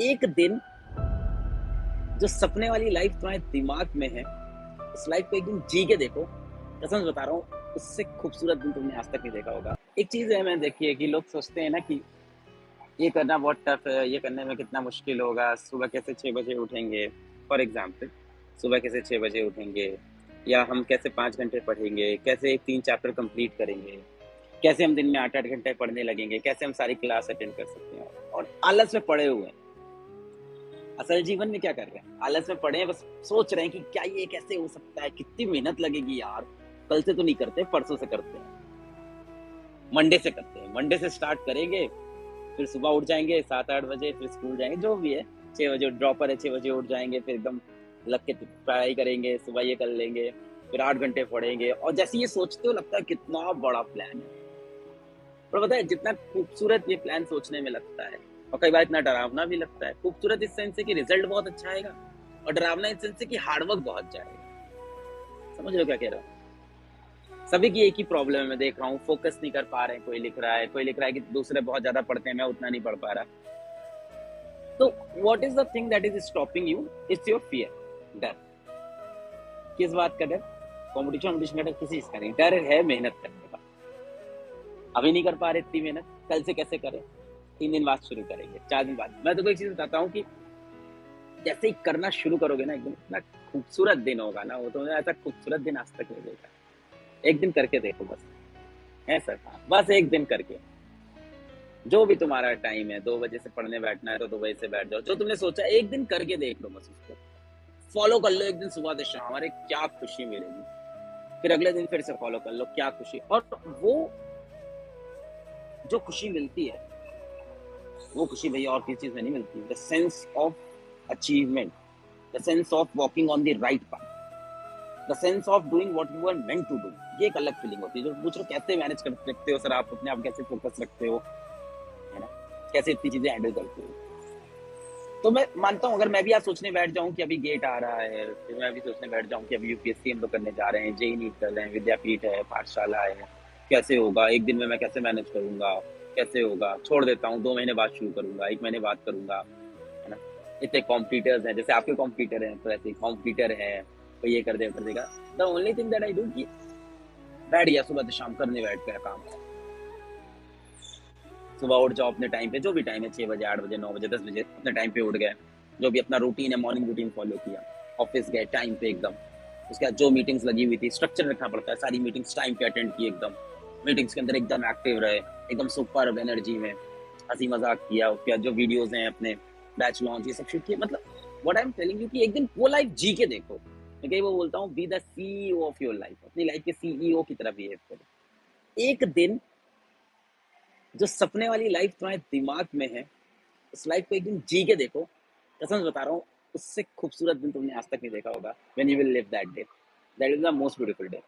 एक दिन जो सपने वाली लाइफ तुम्हारे दिमाग में है, उस लाइफ को एक दिन जी के देखो। कसम बता रहा हूँ, उससे खूबसूरत दिन तुमने आज तक नहीं देखा होगा। एक चीज़ है, मैंने देखी है कि लोग सोचते हैं ना कि ये करना बहुत टफ है, ये करने में कितना मुश्किल होगा, सुबह कैसे छः बजे उठेंगे? फॉर एग्ज़ाम्पल सुबह कैसे छः बजे उठेंगे? या हम कैसे पाँच घंटे पढ़ेंगे? कैसे तीन चैप्टर कंप्लीट करेंगे? कैसे हम दिन में आठ आठ घंटे पढ़ने लगेंगे? कैसे हम सारी क्लास अटेंड कर सकते हैं? और आलस में पड़े हुए हैं। असल जीवन में क्या कर रहे हैं? आलस में पड़े हैं, बस सोच रहे हैं कि क्या ये कैसे हो सकता है? कितनी मेहनत लगेगी यार? कल से तो नहीं करते, परसों से करते हैं। मंडे से करते हैं। मंडे से स्टार्ट करेंगे, फिर सुबह उठ जाएँगे सात आठ बजे, फिर स्कूल जाएँगे, जो भी है। छह बजे ड्रॉपर है, छह बजे उठ जाएँगे, फिर एकदम लग के पढ़ाई करेंगे, सुबह ये कर लेंगे, फिर आठ घंटे पढ़ेंगे। और जैसे ये सोचते हो, लगता है कितना बड़ा प्लान है। पर पता है, जितना खूबसूरत ये प्लान सोचने में लगता है और कई बार इतना डरावना भी लगता है। खूबसूरत इस सेंस से कि रिज़ल्ट बहुत अच्छा आएगा और डरावना इस सेंस से कि हार्डवर्क बहुत जाएगा। समझ लो क्या कह रहा हूँ? सभी की एक ही प्रॉब्लम है, मैं देख रहा हूँ फोकस नहीं कर पा रहे हैं, कोई लिख रहा है, कोई लिख रहा है कि दूसरे बहुत ज़्यादा पढ़ते हैं, मैं उतना नहीं पढ़ पा रहा। तो what is the thing that is stopping you it's your fear डर। किस बात का डर? कॉम्पिटिशन का डर किसी चीज़ का नहीं? डर है मेहनत करने का। अभी नहीं कर पा रहे, इतनी मेहनत, कल से कैसे करें? तीन दिन बाद शुरू करेंगे, चार दिन बाद। मैं तो कोई चीज़ बताता हूँ कि जैसे ही करना शुरू करोगे ना एकदम, इतना खूबसूरत दिन होगा ना, वो तो ऐसा खूबसूरत दिन आज तक नहीं देखा। एक दिन करके देखो बस। है सर? बस एक दिन करके। जो भी तुम्हारा टाइम है, दो बजे से पढ़ने बैठना है तो दो बजे से बैठ जाओ। जो तुमने सोचा, एक दिन करके देख लो बस उसको। फॉलो कर लो एक दिन सुबह से शाम अरे क्या खुशी मिलेगी। फिर अगले दिन फिर से फॉलो कर लो, क्या खुशी। और वो जो खुशी मिलती है वो खुशी भैया और किसी चीज़ में नहीं मिलती। The sense of achievement the sense of walking on the right path the sense of doing what you are meant to do ये एक अलग फीलिंग होती है। जो पूछ रहे कैसे मैनेज कर सकते हो, सर आप अपने आप कैसे फोकस रखते हो, है ना? कैसे इतनी चीज़ें हैंडल करते हो? तो मैं मानता हूँ, अगर मैं भी आज सोचने बैठ जाऊँ कि अभी गेट आ रहा है, फिर मैं भी सोचने बैठ जाऊँ कि अभी यूपीएससी हम लोग करने जा रहे हैं जेई नीट कर रहे हैं, विद्यापीठ है, पाठशाला है कैसे होगा? एक दिन में मैं कैसे मैनेज करूँगा? कैसे होगा? छोड़ देता हूँ, दो महीने बाद शुरू करूँगा, एक महीने बाद करूँगा, है ना? इतने कॉम्पिटिटर्स हैं, जैसे आपके कॉम्पिटिटर हैं तो ऐसे कॉम्पिटिटर है तो ये कर दे कर देगा। The only thing that I do कि बैठ गया सुबह से शाम, करने बैठ गया काम। सुबह उठ जाओ अपने टाइम पे, जो भी टाइम है, छह बजे, आठ बजे, नौ बजे, दस बजे, अपने टाइम पे उठ गए। जो भी अपना रूटीन है मॉर्निंग रूटीन फॉलो किया। ऑफ़िस गए टाइम पे एकदम। उसके बाद जो मीटिंग्स लगी हुई थी स्ट्रक्चर रखना पड़ता है, सारी मीटिंग्स टाइम पे अटेंड की एकदम। मीटिंग्स के अंदर एकदम एक्टिव रहे, एकदम सुपर एनर्जी में, हँसी मज़ाक किया बाद जो वीडियोज़ हैं अपने बैच लॉन्च ये सब शूट किया मतलब what I am telling you कि एक दिन वो लाइफ जी के देखो। मैं कहीं वो बोलता हूँ be the CEO of your life अपनी लाइफ के सीईओ की तरह बिहेव करो। एक दिन जो सपने वाली लाइफ तुम्हारे दिमाग में है, उस लाइफ को एक दिन जी के देखो। कसम बता रहा हूँ, उससे खूबसूरत दिन तुमने आज तक नहीं देखा होगा। When you will live that day that is the most beautiful day